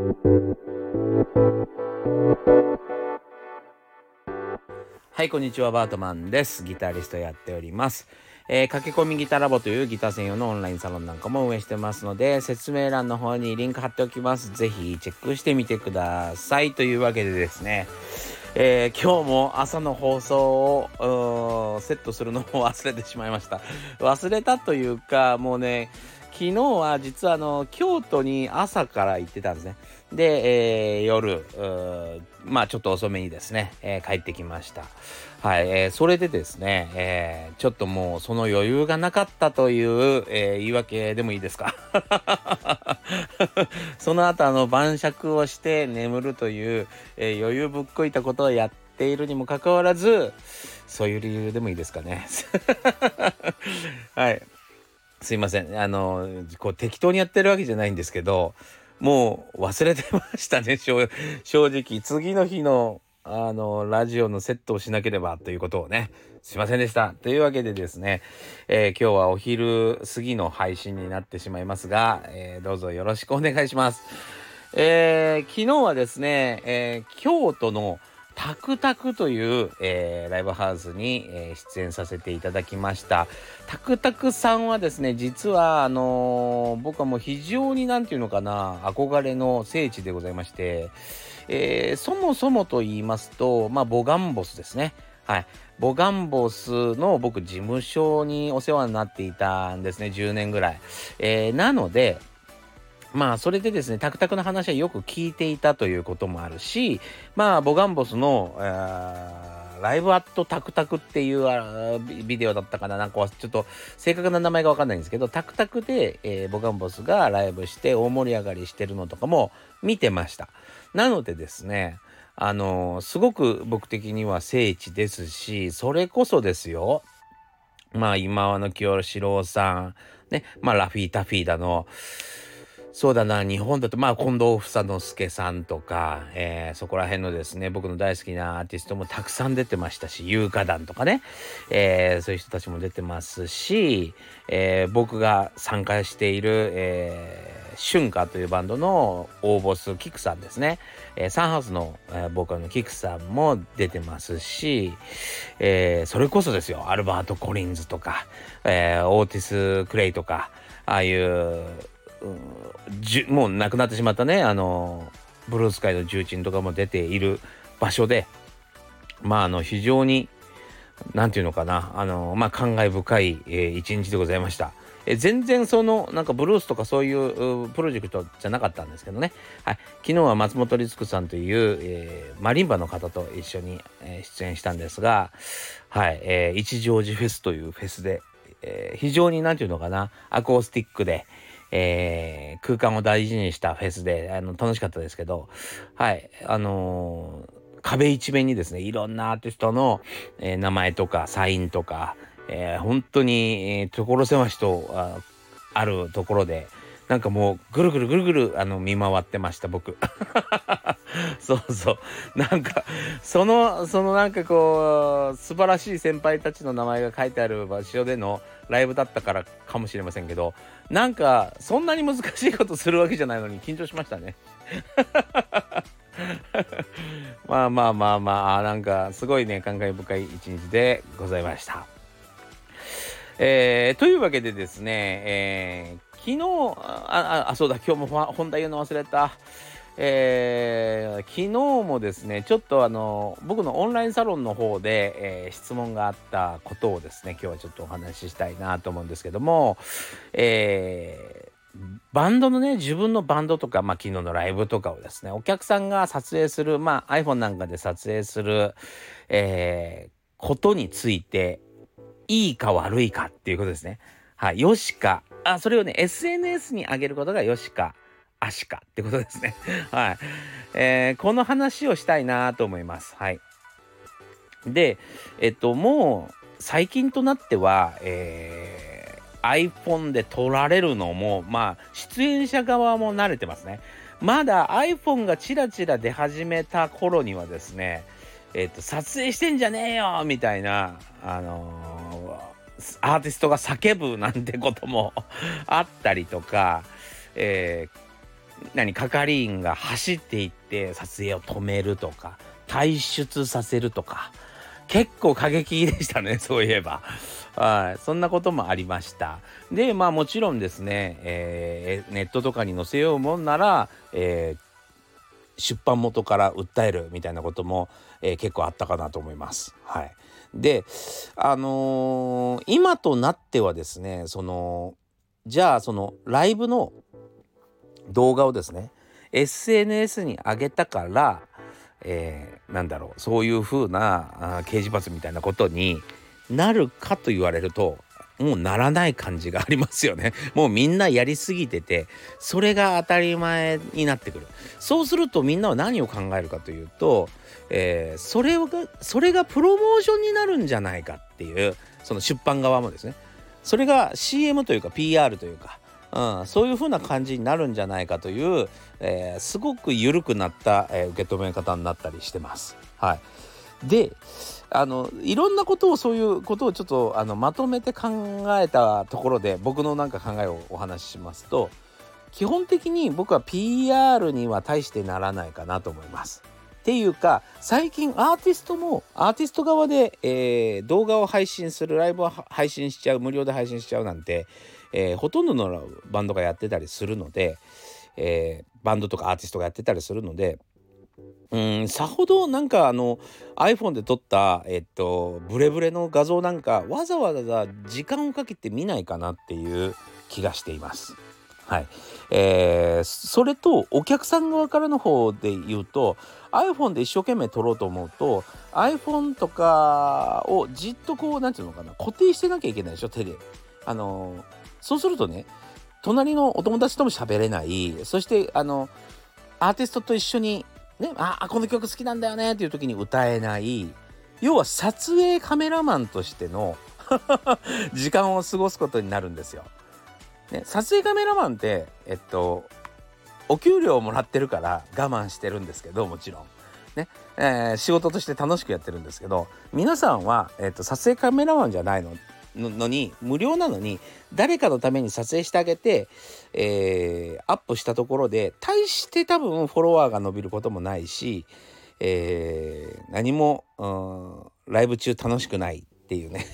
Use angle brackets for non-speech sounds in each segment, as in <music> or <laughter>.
はい、こんにちは、バートマンです。ギタリストやっております。えー、駆け込みギタラボというギター専用のオンラインサロンなんかも運営してますので、説明欄の方にリンク貼っておきます。ぜひチェックしてみてください。というわけでですね、えー、今日も朝の放送をセットするのを忘れてしまいました。忘れたというか、もうね、昨日は実はあの京都に朝から行ってたんですね。で、えー、夜、まあちょっと遅めにですね、えー、帰ってきました。はい、えー、それでですね、え、ちょっともうその余裕がなかったという、え、言い訳でもいいですか？<laughs> その後あの晩酌をして眠るという、え、余裕ぶっこいたことをやっているにもかかわらず、そういう理由でもいいですかね。<laughs> はい。すいません。あの、こう適当にやってるわけじゃないんですけど、もう忘れてましたね、<laughs> 正直。次の日の、あの、ラジオのセットをしなければということをね、すいませんでした。というわけでですね、えー、今日はお昼過ぎの配信になってしまいますが、えー、どうぞよろしくお願いします。えー、昨日はですね、え京都のタクタクという、えー、ライブハウスに、えー、出演させていただきました。タクタクさんはですね、実は、あのー、僕はもう非常になんていうのかな、憧れの聖地でございまして、えそもそもと言いますと、まあ、ボガンボスですね。はい。ボガンボスの僕事務所にお世話になっていたんですね、10年ぐらい。えなので、まあそれでですねタクタクの話はよく聞いていたということもあるしまあボガンボスの、ライブアットタクタクっていうビデオだったかななんかちょっと正確な名前がわかんないんですけどタクタクで、えー、ボガンボスがライブして大盛り上がりしてるのとかも見てました。なのでですねあのすごく僕的には聖地ですしそれこそですよ。まあ今和の清志郎さんねまあラフィータフィーダのそうだな、日本だと、まあ、近藤房之助さんとか、えー、そこら辺のですね、僕の大好きなアーティストもたくさん出てましたし、有価団とかね、えー、そういう人たちも出てますし、えー、僕が参加している、えー、春夏というバンドの大ボス、キクさんですね、えー、サンハウスの、えー、ボーカルのキクさんも出てますし、えー、それこそですよ、アルバート・コリンズとか、えー、オーティス・クレイとか、ああいう、じもう亡くなってしまったね。あのブルースカイの重鎮とかも出ている場所で。まああの非常に何て言うのかな。あのまあ感慨深い、えー、一日でございました。え全然そのなんかブルースとかそういうプロジェクトじゃなかったんですけどね、はい、昨日は松本律子さんという、えー、マリンバの方と一緒に、えー、出演したんですが、はい。えー、一乗寺フェスというフェスで、え、非常に何て言うのかな。アコースティックで、えー、空間を大事にしたフェスであの楽しかったですけどはい。あのー、壁一面にですねいろんなアーティストの、えー、名前とかサインとか、えー、本当に、えー、所狭しとああるところでなんかもうぐるぐるぐるぐるあの見回ってました僕。<laughs> <laughs> そうそうなんかそのそのなんかこう素晴らしい先輩たちの名前が書いてある場所でのライブだったからかもしれませんけどなんかそんなに難しいことするわけじゃないのに緊張しましたね <laughs> まあまあまあまあなんかすごいね感慨深い一日でございました。えー、というわけでですね、えー、昨日ああそうだ今日も本題言うの忘れた。えー、昨日もですねちょっとあの僕のオンラインサロンの方で、えー、質問があったことをですね今日はちょっとお話ししたいなと思うんですけども、えー、バンドのね自分のバンドとか、まあ、昨日のライブとかをですねお客さんが撮影する、まあ、iPhone なんかで撮影する、えー、ことについていいか悪いかっていうことですね。はい、よしかあそれをね SNS に上げることがよしかあしかってことですね。<laughs> はい、えー、この話をしたいなと思います。はい。でえっともう最近となっては、えー、iPhone で撮られるのもまあ出演者側も慣れてますね。まだ iPhone がチラチラ出始めた頃にはですねえっと撮影してんじゃねえよみたいなあのーアーティストが叫ぶなんてことも <laughs> あったりとか、えー、何係員が走っていって撮影を止めるとか退出させるとか結構過激でしたね <laughs> そういえば。はい、そんなこともありました。で、まあもちろんですね、えー、ネットとかに載せようもんなら、えー、出版元から訴えるみたいなことも、えー、結構あったかなと思います。はい。で、あの、今となってはですね、その、じゃあそのライブの動画をですね、SNS に上げたから、えー、なんだろうそういう風なあ掲示板みたいなことになるかと言われるともうならない感じがありますよね。<laughs> もうみんなやりすぎててそれが当たり前になってくる。そうするとみんなは何を考えるかというと、えー、それがそれがプロモーションになるんじゃないかっていうその出版側もですねそれが CM というか PR というかうん、そういう風な感じになるんじゃないかという、えー、すごく緩くなった、えー、受け止め方になったりしてます。はい、であのいろんなことをそういうことをちょっとあのまとめて考えたところで僕のなんか考えをお話ししますと基本的に僕は PR には大してならないかなと思います。ていうか最近アーティストもアーティスト側で、えー、動画を配信するライブを配信しちゃう無料で配信しちゃうなんてえー、ほとんどのバンドがやってたりするので、えー、バンドとかアーティストがやってたりするのでうんさほどなんかあの iPhone で撮ったえっとブレブレの画像なんかわざわざ時間をかけて見ないかなっていう気がしています。はいえー、それとお客さん側からの方で言うと iPhone で一生懸命撮ろうと思うと iPhone とかをじっとこう何て言うのかな固定してなきゃいけないでしょ手で。あのーそうするとね隣のお友達とも喋れないそしてあのアーティストと一緒にねあこの曲好きなんだよねっていう時に歌えない要は撮影カメラマンとしての <laughs> 時間を過ごすことになるんですよ。ね、撮影カメラマンってえっとお給料をもらってるから我慢してるんですけどもちろん。ねえー、仕事として楽しくやってるんですけど皆さんは、えっと、撮影カメラマンじゃないののに無料なのに誰かのために撮影してあげて、えー、アップしたところで大して多分フォロワーが伸びることもないし、えー、何も、うん、ライブ中楽しくないっていうね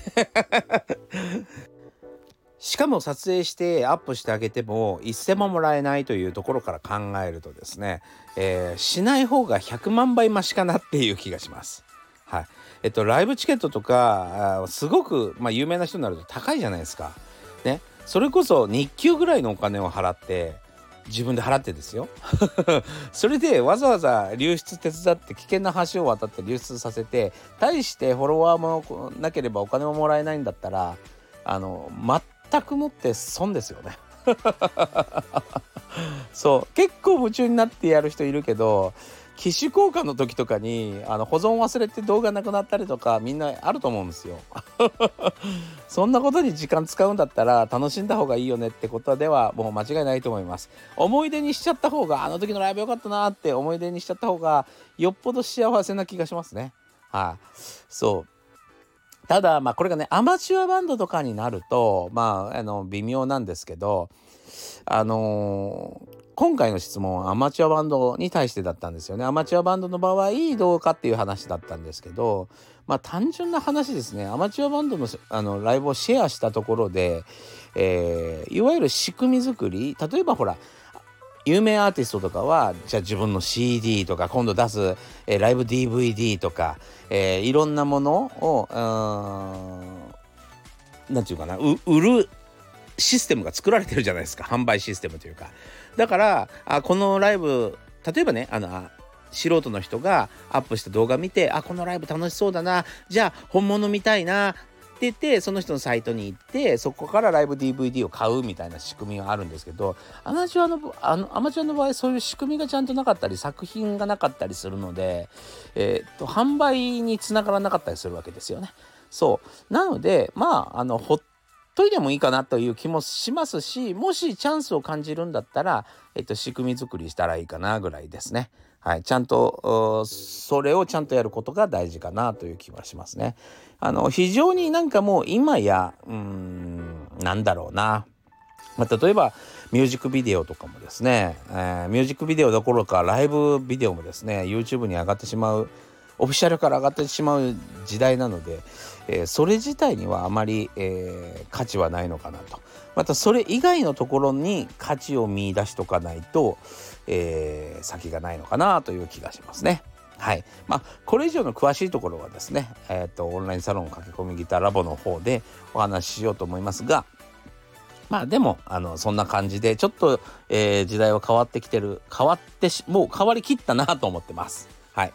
しかも撮影してアップしてあげても一銭ももらえないというところから考えるとですね、えー、しない方が100万倍マシかなっていう気がします。はいえっと、ライブチケットとかすごく、まあ、有名な人になると高いじゃないですか。ね、それこそ日給ぐらいのお金を払って自分で払ってですよ <laughs> それでわざわざ流出手伝って危険な橋を渡って流出させて対してフォロワーもなければお金ももらえないんだったらあの全くもって損ですよね <laughs> そう結構夢中になってやる人いるけど機種交換の時とかにあの保存忘れて動画なくなったりとかみんなあると思うんですよ。<laughs> そんなことに時間使うんだったら楽しんだ方がいいよねってことではもう間違いないと思います。思い出にしちゃった方があの時のライブよかったなって思い出にしちゃった方がよっぽど幸せな気がしますね。はい、そう。ただまあこれがねアマチュアバンドとかになるとまああの微妙なんですけどあのー今回の質問はアマチュアバンドに対してだったんですよね。アマチュアバンドの場合どうかっていう話だったんですけどまあ単純な話ですねアマチュアバンドのあのライブをシェアしたところで、えー、いわゆる仕組み作り例えばほら有名アーティストとかはじゃあ自分の CD とか今度出す、えー、ライブ DVD とか、えー、いろんなものを何て言うかな売るシステムが作られてるじゃないですか。販売システムというか。だからあこのライブ例えばねあの素人の人がアップした動画見てあこのライブ楽しそうだな。じゃあ本物見たいな。っててその人のサイトに行ってそこからライブ DVD を買うみたいな仕組みがあるんですけどアマチュアのあのアマチュアの場合そういう仕組みがちゃんとなかったり作品がなかったりするので、えー、っと販売につながらなかったりするわけですよね。そうなのでまああのほっといてもいいかなという気もしますしもしチャンスを感じるんだったら、えっと、仕組み作りしたらいいかなぐらいですね。はい、ちゃんとそれをちゃんとやることが大事かなという気はしますね。あの非常になんかもう今やうんなんだろうなまあ、例えばミュージックビデオとかもですね、えー、ミュージックビデオどころかライブビデオもですね YouTube に上がってしまうオフィシャルから上がってしまう時代なので、えー、それ自体にはあまり、えー、価値はないのかなとまたそれ以外のところに価値を見出しとかないと、えー、先がないのかなという気がしますね。はい。まあ、これ以上の詳しいところはですね、えっ、ー、と、オンラインサロン駆け込みギターラボの方でお話ししようと思いますが、まあでも、あの、そんな感じで、ちょっと、えー、時代は変わってきてる、変わってし、もう変わりきったなと思ってます。はい。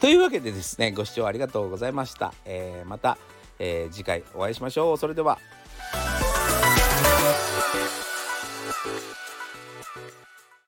というわけでですね、ご視聴ありがとうございました。えー、また、えー、次回お会いしましょう。それでは。